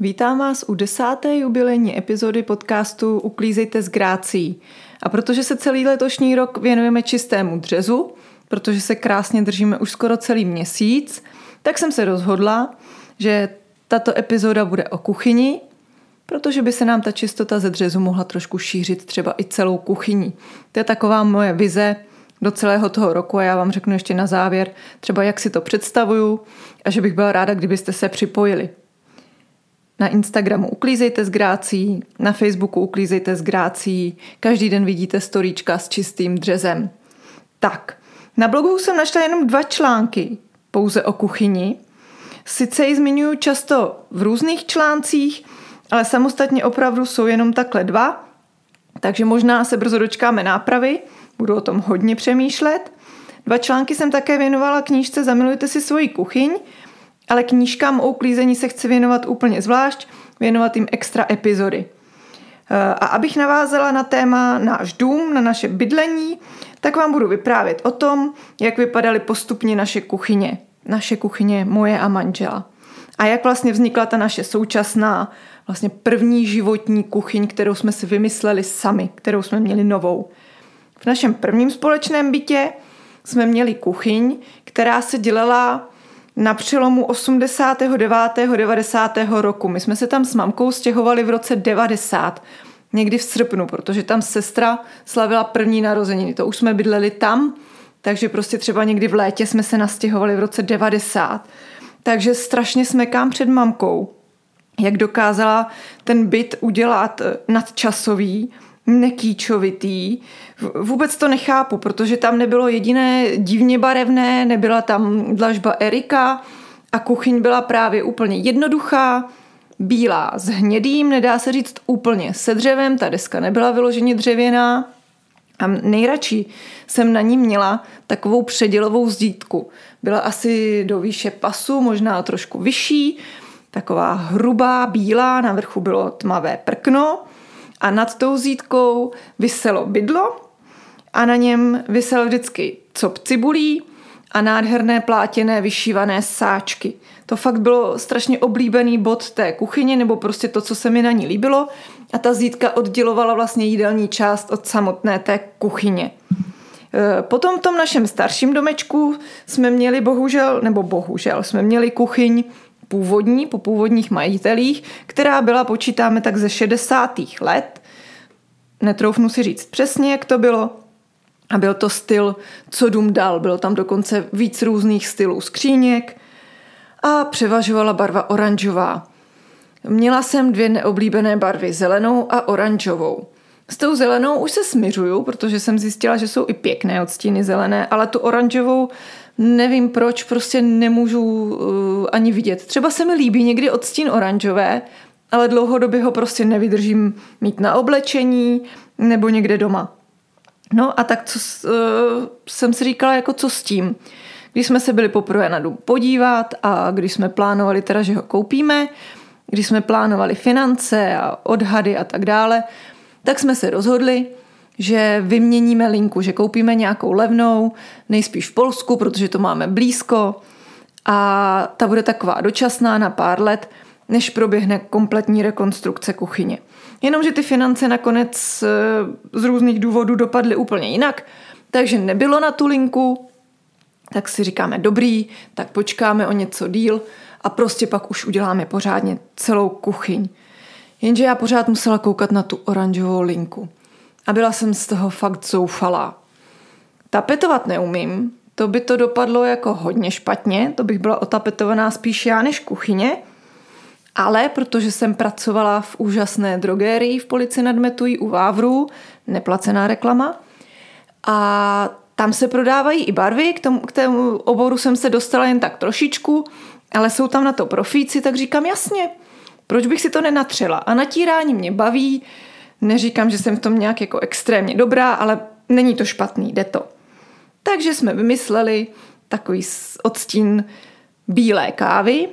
Vítám vás u desáté jubilejní epizody podcastu Uklízejte s grácí. A protože se celý letošní rok věnujeme čistému dřezu, protože se krásně držíme už skoro celý měsíc, tak jsem se rozhodla, že tato epizoda bude o kuchyni, protože by se nám ta čistota ze dřezu mohla trošku šířit třeba i celou kuchyní. To je taková moje vize do celého toho roku a já vám řeknu ještě na závěr třeba, jak si to představuju a že bych byla ráda, kdybyste se připojili. Na Instagramu uklízejte s grácí, na Facebooku uklízejte s grácí, každý den vidíte storíčka s čistým dřezem. Tak, na blogu jsem našla jenom dva články, pouze o kuchyni. Sice ji zmiňuji často v různých článcích, ale samostatně opravdu jsou jenom takhle dva, takže možná se brzo dočkáme nápravy, budu o tom hodně přemýšlet. Dva články jsem také věnovala knížce Zamilujte si svoji kuchyň, ale knížkám o uklízení se chci věnovat úplně zvlášť, věnovat jim extra epizody. A abych navázela na téma náš dům, na naše bydlení, tak vám budu vyprávět o tom, jak vypadaly postupně naše kuchyně. Naše kuchyně, moje a manžela. A jak vlastně vznikla ta naše současná, vlastně první životní kuchyň, kterou jsme si vymysleli sami, kterou jsme měli novou. V našem prvním společném bytě jsme měli kuchyň, která se dělala na přelomu 89. 90. roku. My jsme se tam s mamkou stěhovali v roce 90, někdy v srpnu, protože tam sestra slavila první narozeniny. To už jsme bydleli tam, takže prostě třeba někdy v létě jsme se nastěhovali v roce 90. Takže strašně smekám před mamkou, jak dokázala ten byt udělat eh, nadčasový, nekýčovitý. Vůbec to nechápu, protože tam nebylo jediné divně barevné, nebyla tam dlažba Erika a kuchyň byla právě úplně jednoduchá, bílá s hnědým, nedá se říct úplně se dřevem, ta deska nebyla vyloženě dřevěná. A nejradši jsem na ní měla takovou předělovou zdítku. Byla asi do výše pasu, možná trošku vyšší, taková hrubá, bílá, na vrchu bylo tmavé prkno a nad tou zítkou vyselo bydlo a na něm vysel vždycky cop cibulí a nádherné plátěné vyšívané sáčky. To fakt bylo strašně oblíbený bod té kuchyně, nebo prostě to, co se mi na ní líbilo. A ta zítka oddělovala vlastně jídelní část od samotné té kuchyně. E, potom v tom našem starším domečku jsme měli bohužel, nebo bohužel, jsme měli kuchyň původní, po původních majitelích, která byla, počítáme tak ze 60. let. Netroufnu si říct přesně, jak to bylo, a byl to styl, co dům dal. Bylo tam dokonce víc různých stylů skříněk a převažovala barva oranžová. Měla jsem dvě neoblíbené barvy, zelenou a oranžovou. S tou zelenou už se smiřuju, protože jsem zjistila, že jsou i pěkné odstíny zelené, ale tu oranžovou nevím proč, prostě nemůžu uh, ani vidět. Třeba se mi líbí někdy odstín oranžové, ale dlouhodobě ho prostě nevydržím mít na oblečení nebo někde doma. No a tak co, uh, jsem si říkala, jako co s tím. Když jsme se byli poprvé na dům podívat a když jsme plánovali teda, že ho koupíme, když jsme plánovali finance a odhady a tak dále, tak jsme se rozhodli, že vyměníme linku, že koupíme nějakou levnou, nejspíš v Polsku, protože to máme blízko a ta bude taková dočasná na pár let, než proběhne kompletní rekonstrukce kuchyně. Jenomže ty finance nakonec eh, z různých důvodů dopadly úplně jinak, takže nebylo na tu linku, tak si říkáme dobrý, tak počkáme o něco díl a prostě pak už uděláme pořádně celou kuchyň. Jenže já pořád musela koukat na tu oranžovou linku. A byla jsem z toho fakt zoufalá. Tapetovat neumím, to by to dopadlo jako hodně špatně, to bych byla otapetovaná spíš já než kuchyně, ale protože jsem pracovala v úžasné drogérii v Polici nad Metují u Vávru, neplacená reklama, a tam se prodávají i barvy, k tomu, k tomu oboru jsem se dostala jen tak trošičku, ale jsou tam na to profíci, tak říkám jasně, proč bych si to nenatřela? A natírání mě baví, neříkám, že jsem v tom nějak jako extrémně dobrá, ale není to špatný, jde to. Takže jsme vymysleli takový odstín bílé kávy,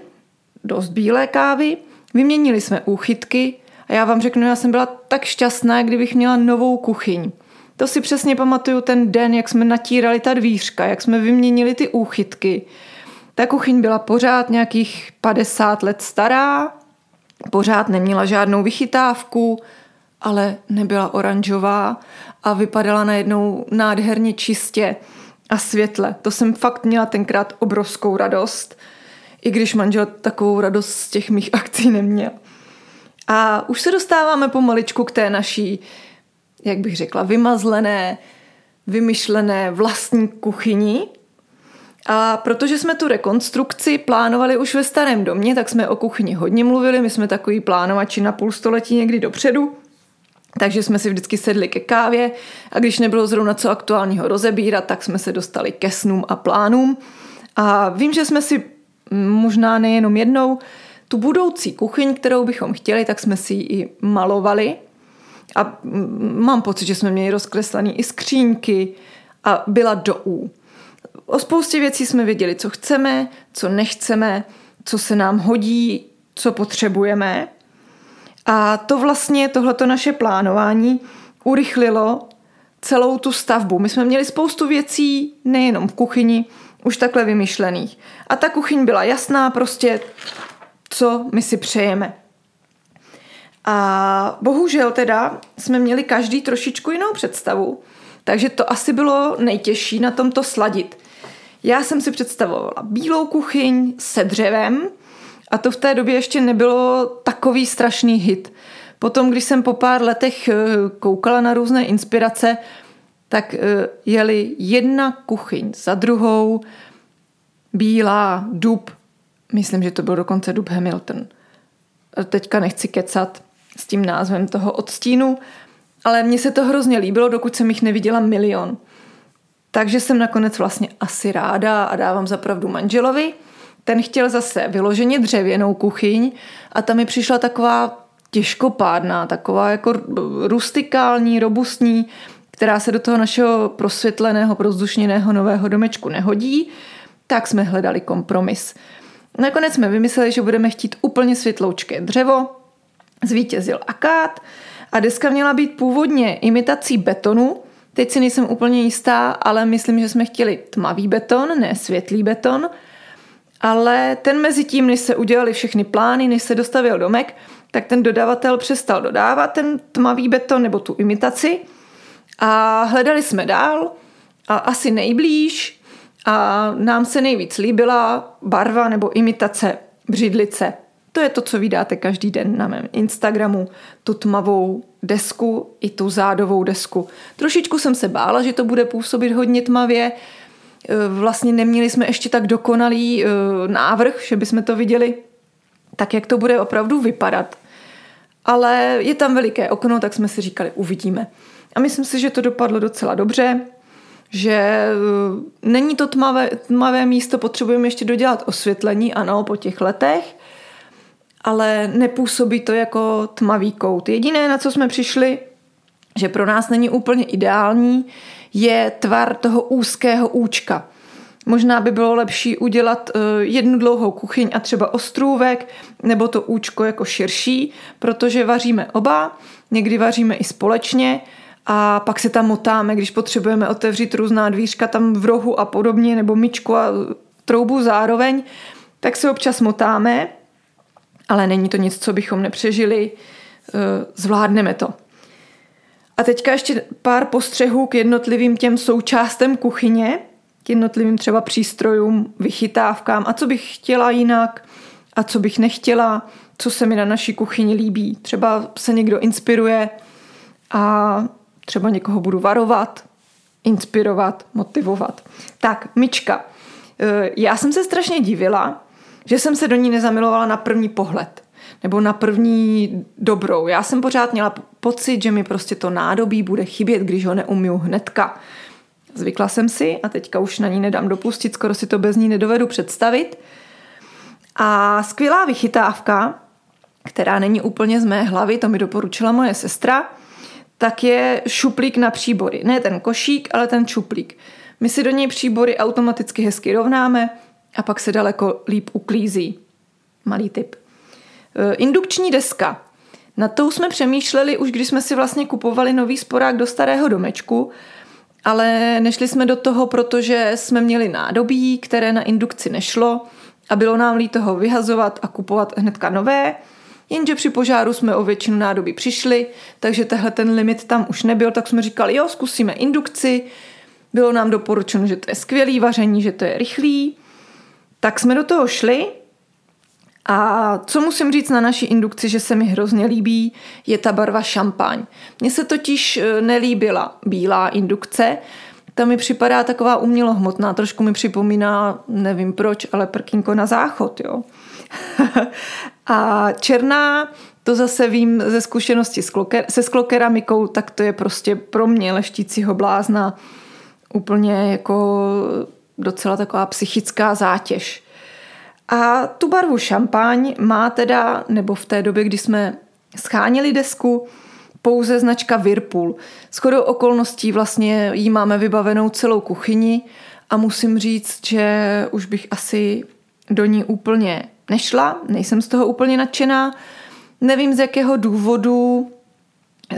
dost bílé kávy, vyměnili jsme úchytky a já vám řeknu, já jsem byla tak šťastná, kdybych měla novou kuchyň. To si přesně pamatuju ten den, jak jsme natírali ta dvířka, jak jsme vyměnili ty úchytky. Ta kuchyň byla pořád nějakých 50 let stará, pořád neměla žádnou vychytávku, ale nebyla oranžová a vypadala najednou nádherně čistě a světle. To jsem fakt měla tenkrát obrovskou radost, i když manžel takovou radost z těch mých akcí neměl. A už se dostáváme pomaličku k té naší, jak bych řekla, vymazlené, vymyšlené vlastní kuchyni. A protože jsme tu rekonstrukci plánovali už ve starém domě, tak jsme o kuchyni hodně mluvili. My jsme takový plánovači na půl století někdy dopředu. Takže jsme si vždycky sedli ke kávě a když nebylo zrovna co aktuálního rozebírat, tak jsme se dostali ke snům a plánům. A vím, že jsme si možná nejenom jednou tu budoucí kuchyň, kterou bychom chtěli, tak jsme si ji i malovali. A mám pocit, že jsme měli rozkreslené i skřínky a byla do U. O spoustě věcí jsme věděli, co chceme, co nechceme, co se nám hodí, co potřebujeme. A to vlastně, tohleto naše plánování urychlilo celou tu stavbu. My jsme měli spoustu věcí, nejenom v kuchyni, už takhle vymyšlených. A ta kuchyň byla jasná, prostě co my si přejeme. A bohužel teda jsme měli každý trošičku jinou představu, takže to asi bylo nejtěžší na tomto sladit. Já jsem si představovala bílou kuchyň se dřevem a to v té době ještě nebylo takový strašný hit. Potom, když jsem po pár letech eh, koukala na různé inspirace, tak eh, jeli jedna kuchyň za druhou, bílá, dub, myslím, že to byl dokonce dub Hamilton. Teďka nechci kecat s tím názvem toho odstínu, ale mně se to hrozně líbilo, dokud jsem jich neviděla milion. Takže jsem nakonec vlastně asi ráda a dávám zapravdu manželovi. Ten chtěl zase vyloženě dřevěnou kuchyň a tam mi přišla taková těžkopádná, taková jako rustikální, robustní, která se do toho našeho prosvětleného, prozdušněného nového domečku nehodí, tak jsme hledali kompromis. Nakonec jsme vymysleli, že budeme chtít úplně světloučké dřevo, zvítězil akát a deska měla být původně imitací betonu, Teď si nejsem úplně jistá, ale myslím, že jsme chtěli tmavý beton, ne světlý beton. Ale ten mezi tím, než se udělali všechny plány, než se dostavil domek, tak ten dodavatel přestal dodávat ten tmavý beton nebo tu imitaci a hledali jsme dál a asi nejblíž a nám se nejvíc líbila barva nebo imitace břidlice. To je to, co vydáte každý den na mém Instagramu, tu tmavou desku i tu zádovou desku. Trošičku jsem se bála, že to bude působit hodně tmavě. E, vlastně neměli jsme ještě tak dokonalý e, návrh, že bychom to viděli tak, jak to bude opravdu vypadat. Ale je tam veliké okno, tak jsme si říkali, uvidíme. A myslím si, že to dopadlo docela dobře, že e, není to tmavé, tmavé místo, potřebujeme ještě dodělat osvětlení, ano, po těch letech, ale nepůsobí to jako tmavý kout. Jediné, na co jsme přišli, že pro nás není úplně ideální, je tvar toho úzkého účka. Možná by bylo lepší udělat eh, jednu dlouhou kuchyň a třeba ostrůvek, nebo to účko jako širší, protože vaříme oba, někdy vaříme i společně a pak se tam motáme, když potřebujeme otevřít různá dvířka tam v rohu a podobně, nebo myčku a troubu zároveň, tak se občas motáme ale není to nic, co bychom nepřežili, eh, zvládneme to. A teďka ještě pár postřehů k jednotlivým těm součástem kuchyně, k jednotlivým třeba přístrojům, vychytávkám a co bych chtěla jinak a co bych nechtěla, co se mi na naší kuchyni líbí. Třeba se někdo inspiruje a třeba někoho budu varovat, inspirovat, motivovat. Tak, myčka. Eh, já jsem se strašně divila, že jsem se do ní nezamilovala na první pohled nebo na první dobrou. Já jsem pořád měla pocit, že mi prostě to nádobí bude chybět, když ho neumiju hnedka. Zvykla jsem si a teďka už na ní nedám dopustit, skoro si to bez ní nedovedu představit. A skvělá vychytávka, která není úplně z mé hlavy, to mi doporučila moje sestra, tak je šuplík na příbory. Ne ten košík, ale ten šuplík. My si do něj příbory automaticky hezky rovnáme, a pak se daleko líp uklízí. Malý tip. E, indukční deska. Na tou jsme přemýšleli už, když jsme si vlastně kupovali nový sporák do starého domečku, ale nešli jsme do toho, protože jsme měli nádobí, které na indukci nešlo a bylo nám líto ho vyhazovat a kupovat hnedka nové, Jenže při požáru jsme o většinu nádobí přišli, takže tehle ten limit tam už nebyl, tak jsme říkali, jo, zkusíme indukci. Bylo nám doporučeno, že to je skvělý vaření, že to je rychlý. Tak jsme do toho šli a co musím říct na naší indukci, že se mi hrozně líbí, je ta barva šampaň. Mně se totiž e, nelíbila bílá indukce, ta mi připadá taková umělohmotná, trošku mi připomíná, nevím proč, ale prkínko na záchod, jo. a černá, to zase vím ze zkušenosti se sklokeramikou, tak to je prostě pro mě leštícího blázna úplně jako docela taková psychická zátěž. A tu barvu šampaň má teda, nebo v té době, kdy jsme schánili desku, pouze značka Whirlpool. Shodou okolností vlastně jí máme vybavenou celou kuchyni a musím říct, že už bych asi do ní úplně nešla, nejsem z toho úplně nadšená. Nevím z jakého důvodu, eh,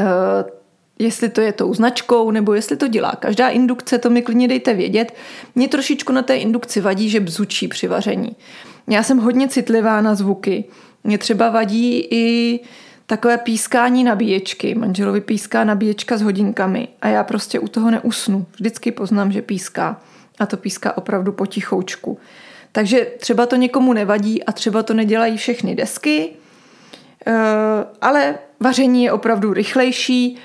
jestli to je tou značkou, nebo jestli to dělá každá indukce, to mi klidně dejte vědět. Mě trošičku na té indukci vadí, že bzučí při vaření. Já jsem hodně citlivá na zvuky. Mě třeba vadí i takové pískání nabíječky. Manželovi píská nabíječka s hodinkami a já prostě u toho neusnu. Vždycky poznám, že píská. A to píská opravdu potichoučku. Takže třeba to někomu nevadí a třeba to nedělají všechny desky, eh, ale vaření je opravdu rychlejší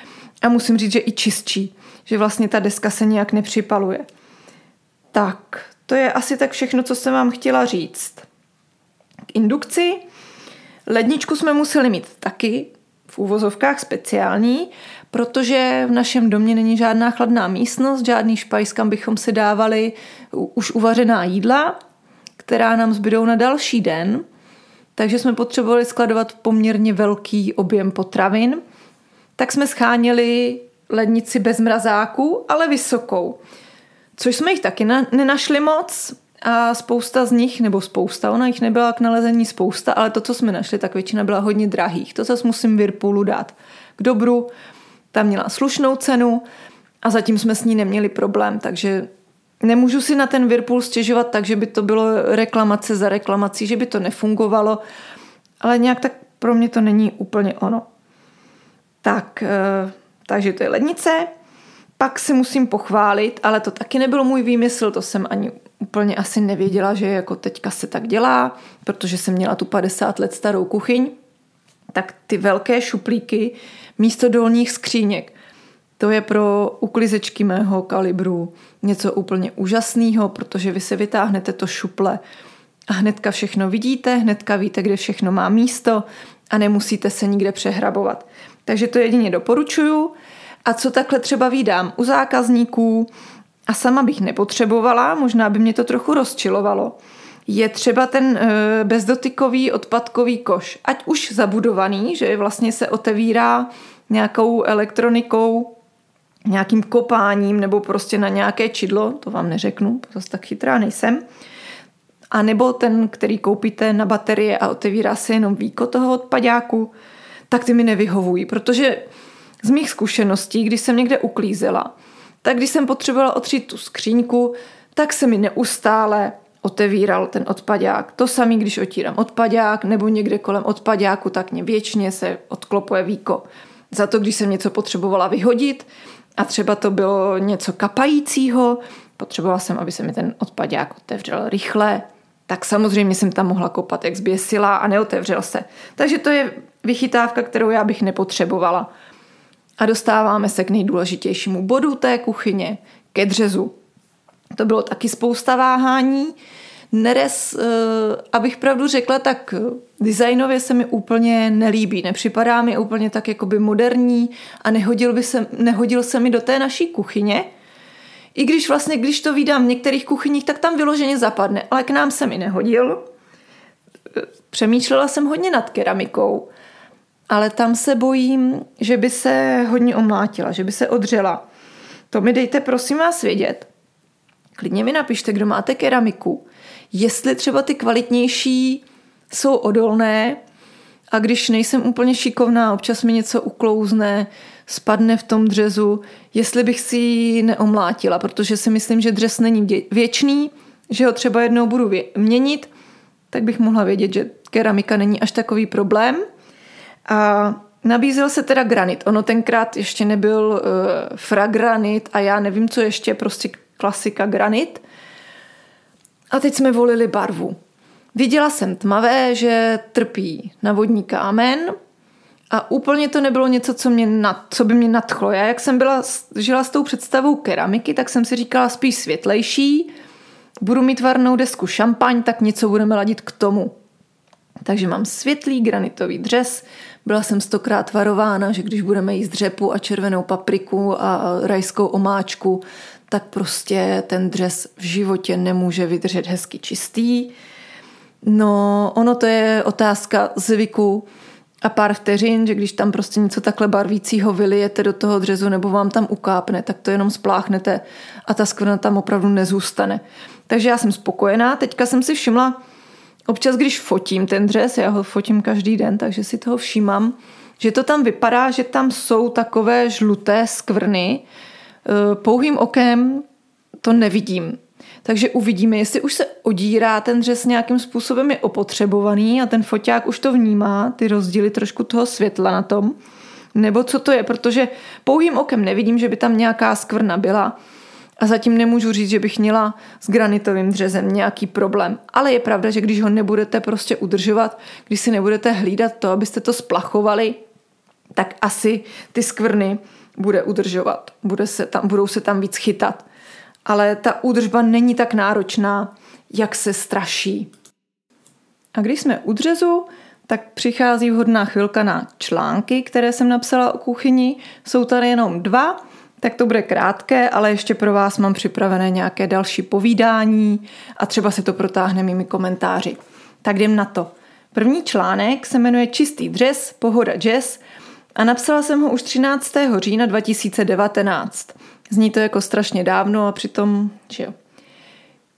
a musím říct, že i čistší. Že vlastně ta deska se nějak nepřipaluje. Tak, to je asi tak všechno, co jsem vám chtěla říct. K indukci Ledničku jsme museli mít taky v úvozovkách speciální, protože v našem domě není žádná chladná místnost, žádný špajs, kam bychom si dávali už uvařená jídla, která nám zbydou na další den. Takže jsme potřebovali skladovat poměrně velký objem potravin. Tak jsme scháněli lednici bez mrazáku, ale vysokou. Což jsme jich taky nenašli moc, a spousta z nich, nebo spousta, ona jich nebyla k nalezení spousta, ale to, co jsme našli, tak většina byla hodně drahých. To zase musím Whirlpoolu dát k dobru. Tam měla slušnou cenu a zatím jsme s ní neměli problém, takže nemůžu si na ten Whirlpool stěžovat tak, že by to bylo reklamace za reklamací, že by to nefungovalo, ale nějak tak pro mě to není úplně ono. Tak, eh, takže to je lednice. Pak si musím pochválit, ale to taky nebyl můj výmysl, to jsem ani úplně asi nevěděla, že jako teďka se tak dělá, protože jsem měla tu 50 let starou kuchyň, tak ty velké šuplíky místo dolních skříněk, to je pro uklizečky mého kalibru něco úplně úžasného, protože vy se vytáhnete to šuple a hnedka všechno vidíte, hnedka víte, kde všechno má místo a nemusíte se nikde přehrabovat. Takže to jedině doporučuju. A co takhle třeba vídám u zákazníků, a sama bych nepotřebovala, možná by mě to trochu rozčilovalo, je třeba ten e, bezdotykový odpadkový koš. Ať už zabudovaný, že vlastně se otevírá nějakou elektronikou, nějakým kopáním nebo prostě na nějaké čidlo, to vám neřeknu, zase tak chytrá nejsem. A nebo ten, který koupíte na baterie a otevírá se jenom víko toho odpadáku, tak ty mi nevyhovují, protože z mých zkušeností, když jsem někde uklízela, tak když jsem potřebovala otřít tu skříňku, tak se mi neustále otevíral ten odpadák. To samý, když otírám odpadák nebo někde kolem odpadáku, tak mě věčně se odklopuje víko. Za to, když jsem něco potřebovala vyhodit a třeba to bylo něco kapajícího, potřebovala jsem, aby se mi ten odpadák otevřel rychle, tak samozřejmě jsem tam mohla kopat jak zběsila a neotevřel se. Takže to je vychytávka, kterou já bych nepotřebovala. A dostáváme se k nejdůležitějšímu bodu té kuchyně, ke dřezu. To bylo taky spousta váhání. Neres, eh, abych pravdu řekla, tak designově se mi úplně nelíbí. Nepřipadá mi úplně tak jakoby moderní a nehodil, by se, nehodil se mi do té naší kuchyně. I když vlastně, když to vydám v některých kuchyních, tak tam vyloženě zapadne, ale k nám se mi nehodil. Přemýšlela jsem hodně nad keramikou ale tam se bojím, že by se hodně omlátila, že by se odřela. To mi dejte prosím vás vědět. Klidně mi napište, kdo máte keramiku. Jestli třeba ty kvalitnější jsou odolné a když nejsem úplně šikovná, občas mi něco uklouzne, spadne v tom dřezu, jestli bych si ji neomlátila, protože si myslím, že dřez není věčný, že ho třeba jednou budu měnit, tak bych mohla vědět, že keramika není až takový problém – A nabízel se teda granit. Ono tenkrát ještě nebyl uh, fragranit a já nevím, co ještě, prostě klasika granit. A teď jsme volili barvu. Viděla jsem tmavé, že trpí na vodní kámen a úplně to nebylo něco, co, mě nad, co by mě nadchlo. Já, jak jsem byla, žila s tou představou keramiky, tak jsem si říkala spíš světlejší, budu mít varnou desku šampaň, tak něco budeme ladit k tomu. Takže mám světlý granitový dřes, byla jsem stokrát varována, že když budeme jíst dřepu a červenou papriku a rajskou omáčku, tak prostě ten dřes v životě nemůže vydržet hezky čistý. No, ono to je otázka zvyku a pár vteřin, že když tam prostě něco takhle barvícího vylijete do toho dřezu nebo vám tam ukápne, tak to jenom spláchnete a ta skvrna tam opravdu nezůstane. Takže já jsem spokojená. Teďka jsem si všimla, občas když fotím ten dřez, já ho fotím každý den, takže si toho všímám, že to tam vypadá, že tam jsou takové žluté skvrny. E, pouhým okem to nevidím. Takže uvidíme, jestli už se odírá ten dřez nějakým způsobem je opotřebovaný a ten foťák už to vnímá, ty rozdíly trošku toho světla na tom, nebo co to je, protože pouhým okem nevidím, že by tam nějaká skvrna byla a zatím nemůžu říct, že bych měla s granitovým dřezem nějaký problém. Ale je pravda, že když ho nebudete prostě udržovat, když si nebudete hlídat to, abyste to splachovali, tak asi ty skvrny bude udržovat. Bude se tam, budou se tam víc chytat ale ta údržba není tak náročná, jak se straší. A když jsme u dřezu, tak přichází vhodná chvilka na články, které jsem napsala o kuchyni. Jsou tady jenom dva, tak to bude krátké, ale ještě pro vás mám připravené nějaké další povídání a třeba se to protáhne mými komentáři. Tak jdem na to. První článek se jmenuje Čistý dřez, pohoda jazz a napsala jsem ho už 13. října 2019. Zní to jako strašně dávno a přitom, že jo.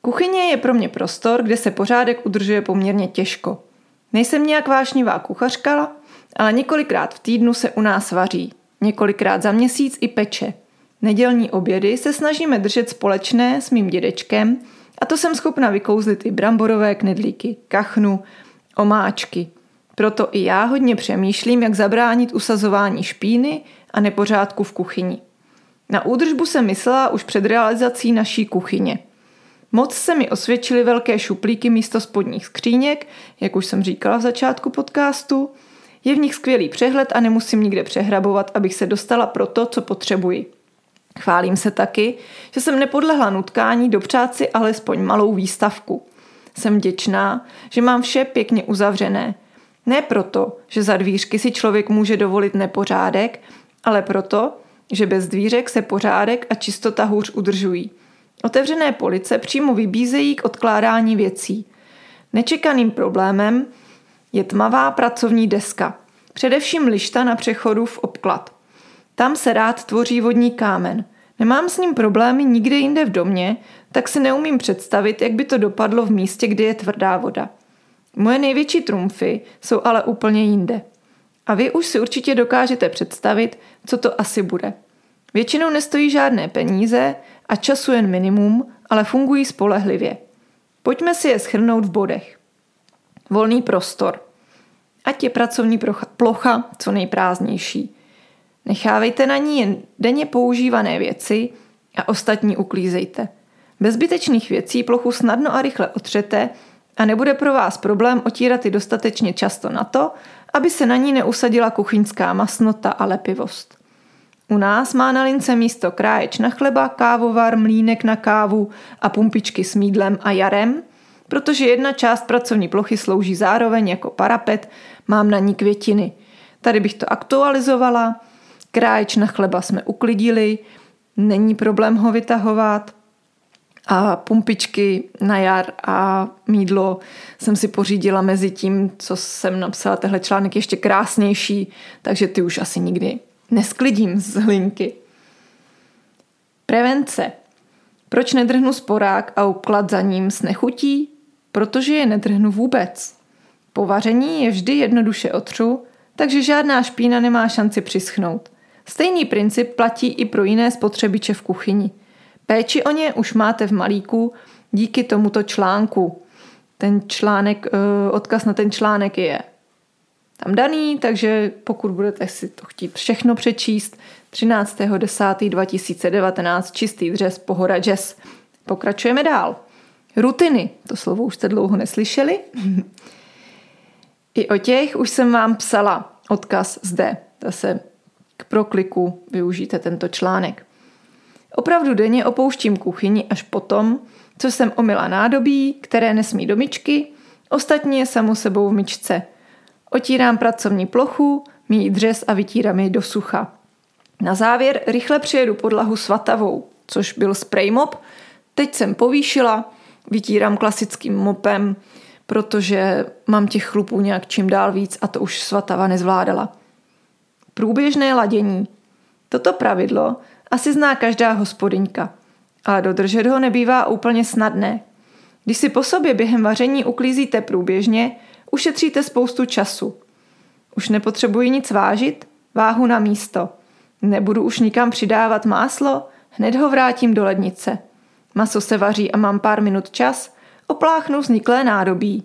Kuchyně je pro mě prostor, kde se pořádek udržuje poměrně těžko. Nejsem nějak vášnivá kuchařka, ale několikrát v týdnu se u nás vaří. Několikrát za měsíc i peče. Nedělní obědy se snažíme držet společné s mým dědečkem a to jsem schopna vykouzlit i bramborové knedlíky, kachnu, omáčky. Proto i já hodně přemýšlím, jak zabránit usazování špíny a nepořádku v kuchyni. Na údržbu jsem myslela už před realizací naší kuchyně. Moc se mi osvědčily velké šuplíky místo spodních skříněk, jak už jsem říkala v začátku podcastu. Je v nich skvělý přehled a nemusím nikde přehrabovat, abych se dostala pro to, co potřebuji. Chválím se taky, že jsem nepodlehla nutkání dopřát si alespoň malou výstavku. Jsem děčná, že mám vše pěkně uzavřené. Ne proto, že za dvířky si člověk může dovolit nepořádek, ale proto, že bez dvířek se pořádek a čistota hůř udržují. Otevřené police přímo vybízejí k odkládání věcí. Nečekaným problémem je tmavá pracovní deska, především lišta na přechodu v obklad. Tam se rád tvoří vodní kámen. Nemám s ním problémy nikde jinde v domě, tak si neumím představit, jak by to dopadlo v místě, kde je tvrdá voda. Moje největší trumfy jsou ale úplně jinde. A vy už si určitě dokážete představit, co to asi bude. Většinou nestojí žádné peníze a času jen minimum, ale fungují spolehlivě. Pojďme si je schrnout v bodech. Volný prostor. Ať je pracovní plocha co nejprázdnější. Nechávejte na ní jen denně používané věci a ostatní uklízejte. Bez zbytečných věcí plochu snadno a rychle otřete a nebude pro vás problém otírat ji dostatečně často na to, aby se na ní neusadila kuchyňská masnota a lepivost. U nás má na lince místo kráječ na chleba, kávovar, mlínek na kávu a pumpičky s mídlem a jarem, protože jedna část pracovní plochy slouží zároveň jako parapet, mám na ní květiny. Tady bych to aktualizovala, kráječ na chleba jsme uklidili, není problém ho vytahovat, a pumpičky na jar a mídlo jsem si pořídila mezi tím, co jsem napsala tehle článek ještě krásnější, takže ty už asi nikdy nesklidím z hlinky. Prevence. Proč nedrhnu sporák a uklad za ním s nechutí? Protože je nedrhnu vůbec. Po vaření je vždy jednoduše otřu, takže žádná špína nemá šanci přischnout. Stejný princip platí i pro jiné spotřebiče v kuchyni – Péči o ně už máte v malíku díky tomuto článku. Ten článek, eh, odkaz na ten článek je tam daný, takže pokud budete si to chtít všechno přečíst, 13.10.2019 čistý dřez Pohoda Jazz. Pokračujeme dál. Rutiny, to slovo už jste dlouho neslyšeli. I o těch už jsem vám psala odkaz zde. Zase k prokliku využijte tento článek. Opravdu denně opouštím kuchyni až potom, co jsem omila nádobí, které nesmí do myčky, ostatní je samu sebou v myčce. Otírám pracovní plochu, míjí dřez a vytírám ji do sucha. Na závěr rychle přijedu podlahu svatavou, což byl spray mop. Teď jsem povýšila, vytírám klasickým mopem, protože mám těch chlupů nějak čím dál víc a to už svatava nezvládala. Průběžné ladění. Toto pravidlo asi zná každá hospodyňka, ale dodržet ho nebývá úplně snadné. Když si po sobě během vaření uklízíte průběžně, ušetříte spoustu času. Už nepotřebuji nic vážit, váhu na místo. Nebudu už nikam přidávat máslo, hned ho vrátím do lednice. Maso se vaří a mám pár minut čas, opláchnu vzniklé nádobí.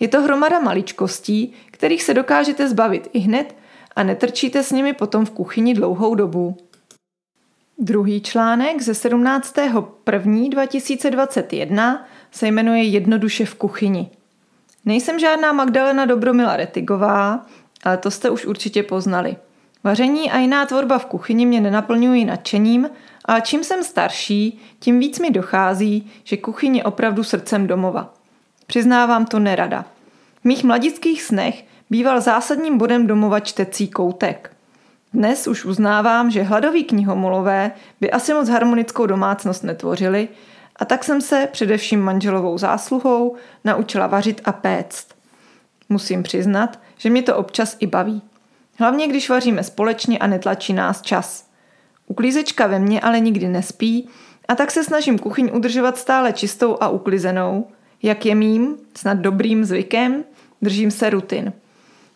Je to hromada maličkostí, kterých se dokážete zbavit i hned a netrčíte s nimi potom v kuchyni dlouhou dobu. Druhý článek ze 17.1.2021 se jmenuje Jednoduše v kuchyni. Nejsem žádná Magdalena Dobromila Retigová, ale to jste už určitě poznali. Vaření a jiná tvorba v kuchyni mě nenaplňují nadšením, ale čím jsem starší, tím víc mi dochází, že kuchyň je opravdu srdcem domova. Přiznávám to nerada. V mých mladických snech býval zásadním bodem domova čtecí koutek. Dnes už uznávám, že hladoví knihomolové by asi moc harmonickou domácnost netvořili a tak jsem se především manželovou zásluhou naučila vařit a péct. Musím přiznat, že mě to občas i baví. Hlavně, když vaříme společně a netlačí nás čas. Uklízečka ve mně ale nikdy nespí a tak se snažím kuchyň udržovat stále čistou a uklizenou. Jak je mým, snad dobrým zvykem, držím se rutin.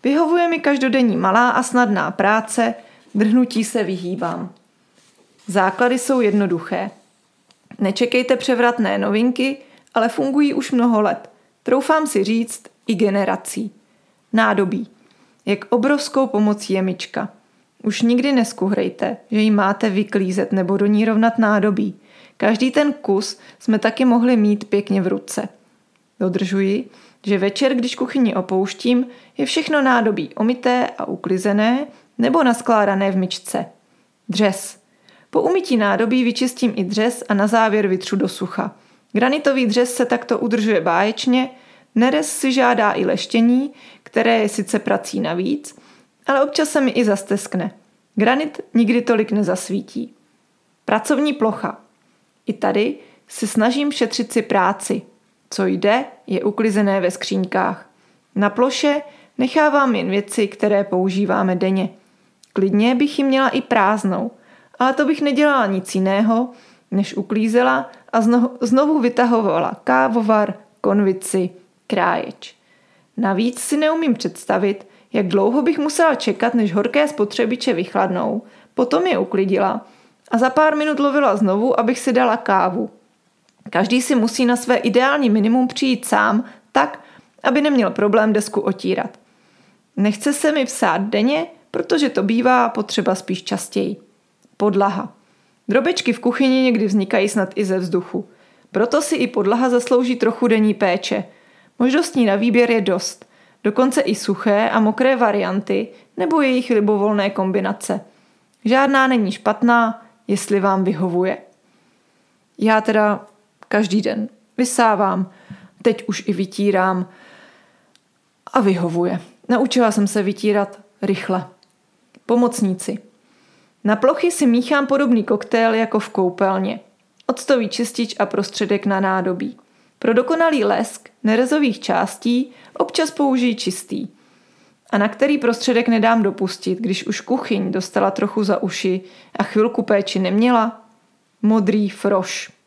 Vyhovuje mi každodenní malá a snadná práce, drhnutí se vyhýbám. Základy jsou jednoduché. Nečekejte převratné novinky, ale fungují už mnoho let. Troufám si říct i generací. Nádobí. Jak obrovskou pomocí je myčka. Už nikdy neskuhrejte, že ji máte vyklízet nebo do ní rovnat nádobí. Každý ten kus jsme taky mohli mít pěkně v ruce. Dodržuji, že večer, když kuchyni opouštím, je všechno nádobí omité a uklizené nebo naskládané v myčce. Dřez. Po umytí nádobí vyčistím i dřez a na závěr vytřu do sucha. Granitový dřez se takto udržuje báječně, nerez si žádá i leštění, které je sice prací navíc, ale občas se mi i zasteskne. Granit nikdy tolik nezasvítí. Pracovní plocha. I tady si snažím šetřit si práci. Co jde, je uklizené ve skříňkách. Na ploše nechávám jen věci, které používáme denně. Klidně bych ji měla i prázdnou, ale to bych nedělala nic jiného, než uklízela a znovu, vytahovala kávovar, konvici, kráječ. Navíc si neumím představit, jak dlouho bych musela čekat, než horké spotřebiče vychladnou, potom je uklidila a za pár minut lovila znovu, abych si dala kávu. Každý si musí na své ideální minimum přijít sám, tak, aby neměl problém desku otírat. Nechce se mi psát denně, protože to bývá potřeba spíš častěji. Podlaha. Drobečky v kuchyni někdy vznikají snad i ze vzduchu. Proto si i podlaha zaslouží trochu denní péče. Možností na výběr je dost. Dokonce i suché a mokré varianty nebo jejich libovolné kombinace. Žádná není špatná, jestli vám vyhovuje. Já teda každý den vysávám, teď už i vytírám a vyhovuje. Naučila jsem se vytírat rychle. Pomocníci. Na plochy si míchám podobný koktejl jako v koupelně. Octový čistič a prostředek na nádobí. Pro dokonalý lesk nerezových částí občas použijí čistý. A na který prostředek nedám dopustit, když už kuchyň dostala trochu za uši a chvilku péči neměla? Modrý froš.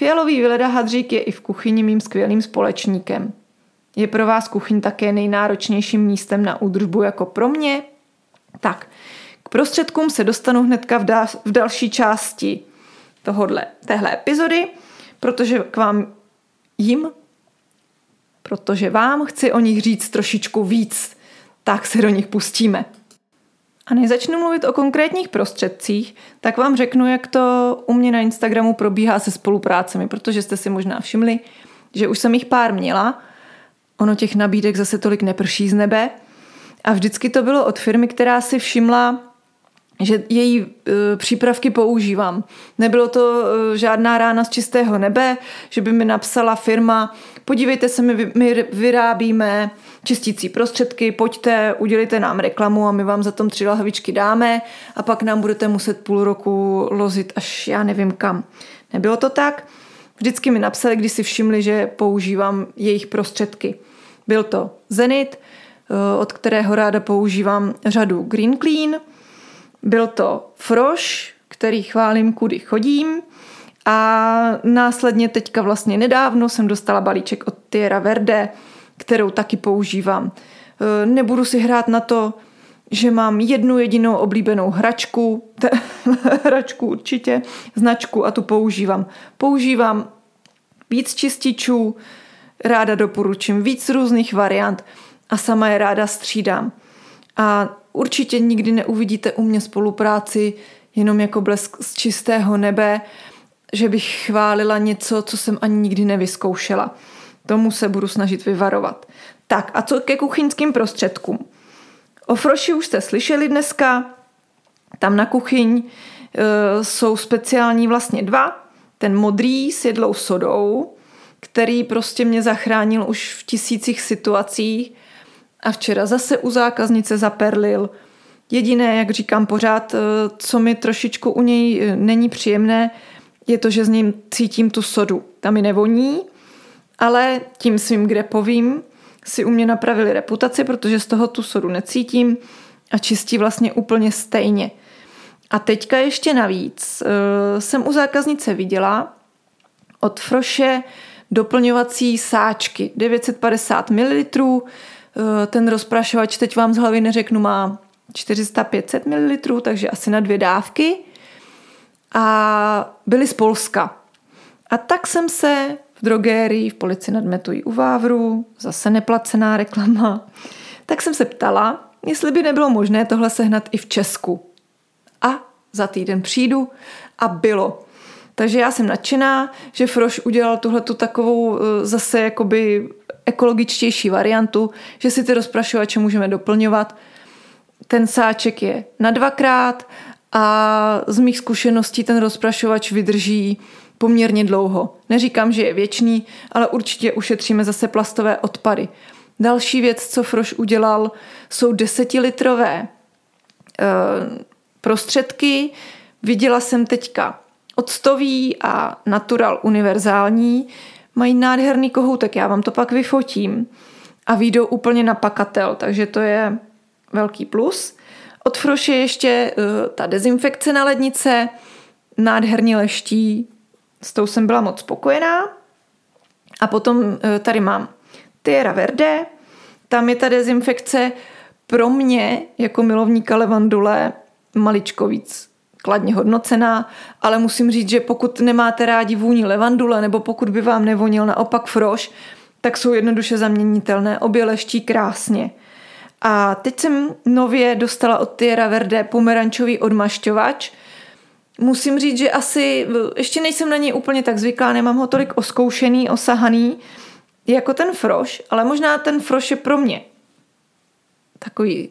Fialový vyleda hadřík je i v kuchyni mým skvělým společníkem. Je pro vás kuchyň také nejnáročnějším místem na údržbu jako pro mě? Tak, k prostředkům se dostanu hnedka v, dal- v další části tohodle, téhle epizody, protože k vám jim, protože vám chci o nich říct trošičku víc. tak se do nich pustíme. A než začnu mluvit o konkrétních prostředcích, tak vám řeknu, jak to u mě na Instagramu probíhá se spoluprácemi, protože jste si možná všimli, že už jsem jich pár měla. Ono těch nabídek zase tolik neprší z nebe. A vždycky to bylo od firmy, která si všimla, že její e, přípravky používám. Nebylo to e, žádná rána z čistého nebe, že by mi napsala firma, podívejte se, my, my vyrábíme čistící prostředky, pojďte, udělejte nám reklamu a my vám za tom tři lahvičky dáme a pak nám budete muset půl roku lozit až já nevím kam. Nebylo to tak. Vždycky mi napsali, když si všimli, že používám jejich prostředky. Byl to Zenit, e, od kterého ráda používám řadu Green Clean – byl to Froš, který chválím, kudy chodím. A následně teďka vlastně nedávno jsem dostala balíček od Tierra Verde, kterou taky používám. E, nebudu si hrát na to, že mám jednu jedinou oblíbenou hračku, hračku určitě, značku a tu používám. Používám víc čističů, ráda doporučím víc různých variant a sama je ráda střídám. A určitě nikdy neuvidíte u mě spolupráci jenom jako blesk z čistého nebe, že bych chválila něco, co jsem ani nikdy nevyzkoušela. Tomu se budu snažit vyvarovat. Tak a co ke kuchyňským prostředkům? O froši už jste slyšeli dneska. Tam na kuchyň e, jsou speciální vlastně dva. Ten modrý s jedlou sodou, který prostě mě zachránil už v tisících situacích a včera zase u zákaznice zaperlil. Jediné, jak říkám pořád, eh, co mi trošičku u něj eh, není příjemné, je to, že z ním cítím tu sodu. Tam mi nevoní, ale tím svým grepovým si u mě napravili reputaci, protože z toho tu sodu necítím a čistí vlastně úplně stejně. A teďka ještě navíc eh, jsem u zákaznice viděla od Froše doplňovací sáčky 950 ml, ten rozprašovač, teď vám z hlavy neřeknu, má 400-500 ml, takže asi na dvě dávky. A byly z Polska. A tak jsem se v drogérii v Polici nad Metují u Vávru, zase neplacená reklama, tak jsem se ptala, jestli by nebylo možné tohle sehnat i v Česku. A za týden přijdu a bylo. Takže já jsem nadšená, že Froš udělal tuhle tu takovou eh, zase jakoby ekologičtější variantu, že si ty rozprašovače můžeme doplňovat. Ten sáček je na dvakrát a z mých zkušeností ten rozprašovač vydrží poměrně dlouho. Neříkám, že je věčný, ale určitě ušetříme zase plastové odpady. Další věc, co Froš udělal, jsou desetilitrové e, prostředky. Viděla jsem teďka octový a natural univerzální, mají nádherný kohoutek, já vám to pak vyfotím a výjdou úplně na pakatel, takže to je velký plus. Od Froše ještě uh, ta dezinfekce na lednice, nádherně leští, s tou jsem byla moc spokojená. A potom uh, tady mám Tierra Verde, tam je ta dezinfekce pro mě jako milovníka levandule maličko víc kladně hodnocená, ale musím říct, že pokud nemáte rádi vůni levandule nebo pokud by vám nevonil naopak froš, tak jsou jednoduše zaměnitelné, obě leští krásně. A teď jsem nově dostala od Tierra Verde pomerančový odmašťovač. Musím říct, že asi ještě nejsem na něj úplně tak zvyklá, nemám ho tolik oskoušený, osahaný, jako ten froš, ale možná ten froš je pro mě takový,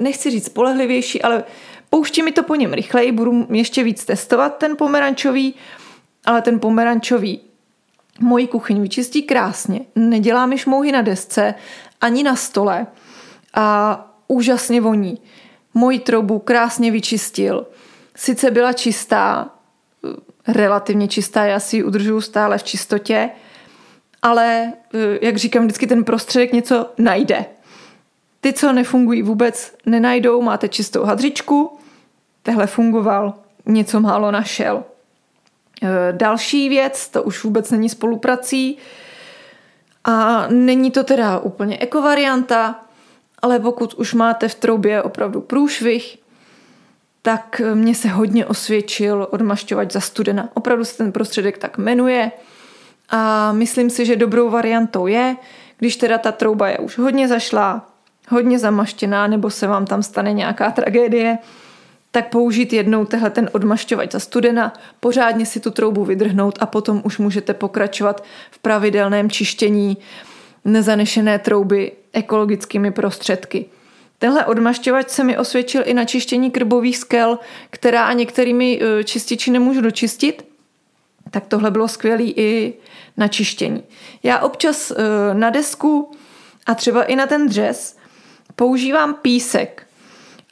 nechci říct spolehlivější, ale Pouští mi to po něm rychleji, budu ještě víc testovat ten pomerančový, ale ten pomerančový moji kuchyň vyčistí krásně, nedělá mi šmouhy na desce ani na stole a úžasně voní. Moji troubu krásně vyčistil. Sice byla čistá, relativně čistá, já si ji udržuju stále v čistotě, ale jak říkám, vždycky ten prostředek něco najde. Ty, co nefungují vůbec, nenajdou, máte čistou hadřičku, tehle fungoval, něco málo našel. E, další věc, to už vůbec není spoluprací a není to teda úplně ekovarianta, ale pokud už máte v troubě opravdu průšvih, tak mě se hodně osvědčil odmašťovač za studena. Opravdu se ten prostředek tak jmenuje a myslím si, že dobrou variantou je, když teda ta trouba je už hodně zašlá, hodně zamaštěná nebo se vám tam stane nějaká tragédie, tak použít jednou tehle ten odmašťovač za studena, pořádně si tu troubu vydrhnout a potom už můžete pokračovat v pravidelném čištění nezanešené trouby ekologickými prostředky. Tenhle odmašťovač se mi osvědčil i na čištění krbových skel, která některými e, čističi nemůžu dočistit, tak tohle bylo skvělé i na čištění. Já občas e, na desku a třeba i na ten dřez používám písek.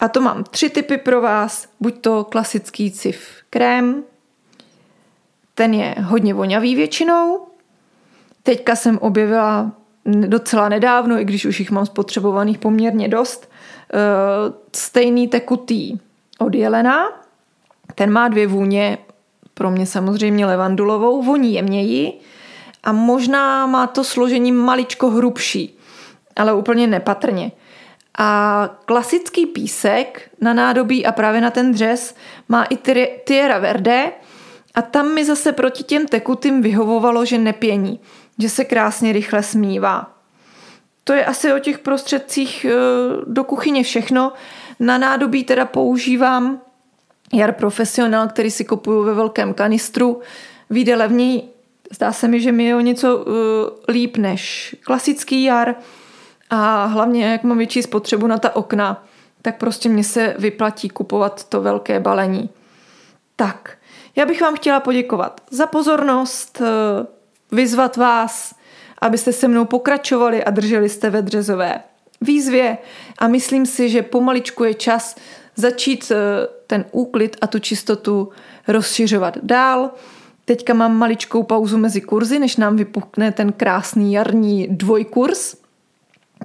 A to mám tři typy pro vás. Buď to klasický cif krém, ten je hodně vonavý většinou. Teďka jsem objevila docela nedávno, i když už jich mám spotřebovaných poměrně dost, eh, stejný tekutý od Jelena. Ten má dvě vůně, pro mě samozřejmě levandulovou, voní jemněji a možná má to složení maličko hrubší, ale úplně nepatrně. A klasický písek na nádobí a právě na ten dřez má i Tierra Verde a tam mi zase proti těm tekutým vyhovovalo, že nepění, že se krásně rychle smívá. To je asi o těch prostředcích e, do kuchyně všechno. Na nádobí teda používám Jar Professional, který si kupuju ve velkém kanistru. Výjde levněji, zdá se mi, že mi je o něco uh, líp než klasický jar. A hlavně, jak mám větší spotřebu na ta okna, tak prostě mě se vyplatí kupovat to velké balení. Tak, já bych vám chtěla poděkovat za pozornost, eh, vyzvat vás, abyste se mnou pokračovali a drželi jste ve dřezové výzvě a myslím si, že pomaličku je čas začít eh, ten úklid a tu čistotu rozšiřovat dál. Teďka mám maličkou pauzu mezi kurzy, než nám vypukne ten krásný jarní dvojkurs –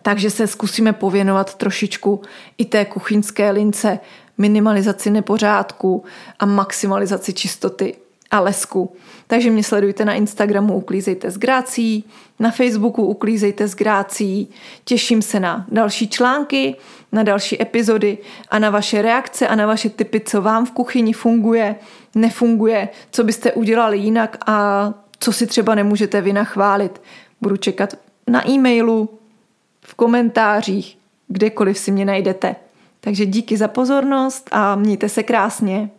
takže se zkusíme pověnovat trošičku i té kuchyňské lince, minimalizaci nepořádku a maximalizaci čistoty a lesku. Takže mě sledujte na Instagramu Uklízejte s Grácí, na Facebooku Uklízejte s Grácí. Těším se na další články, na další epizody a na vaše reakce a na vaše typy, co vám v kuchyni funguje, nefunguje, co byste udělali jinak a co si třeba nemůžete vy nachválit. Budu čekat na e-mailu, v komentářích, kdekoliv si mě najdete. Takže díky za pozornost a mějte se krásně.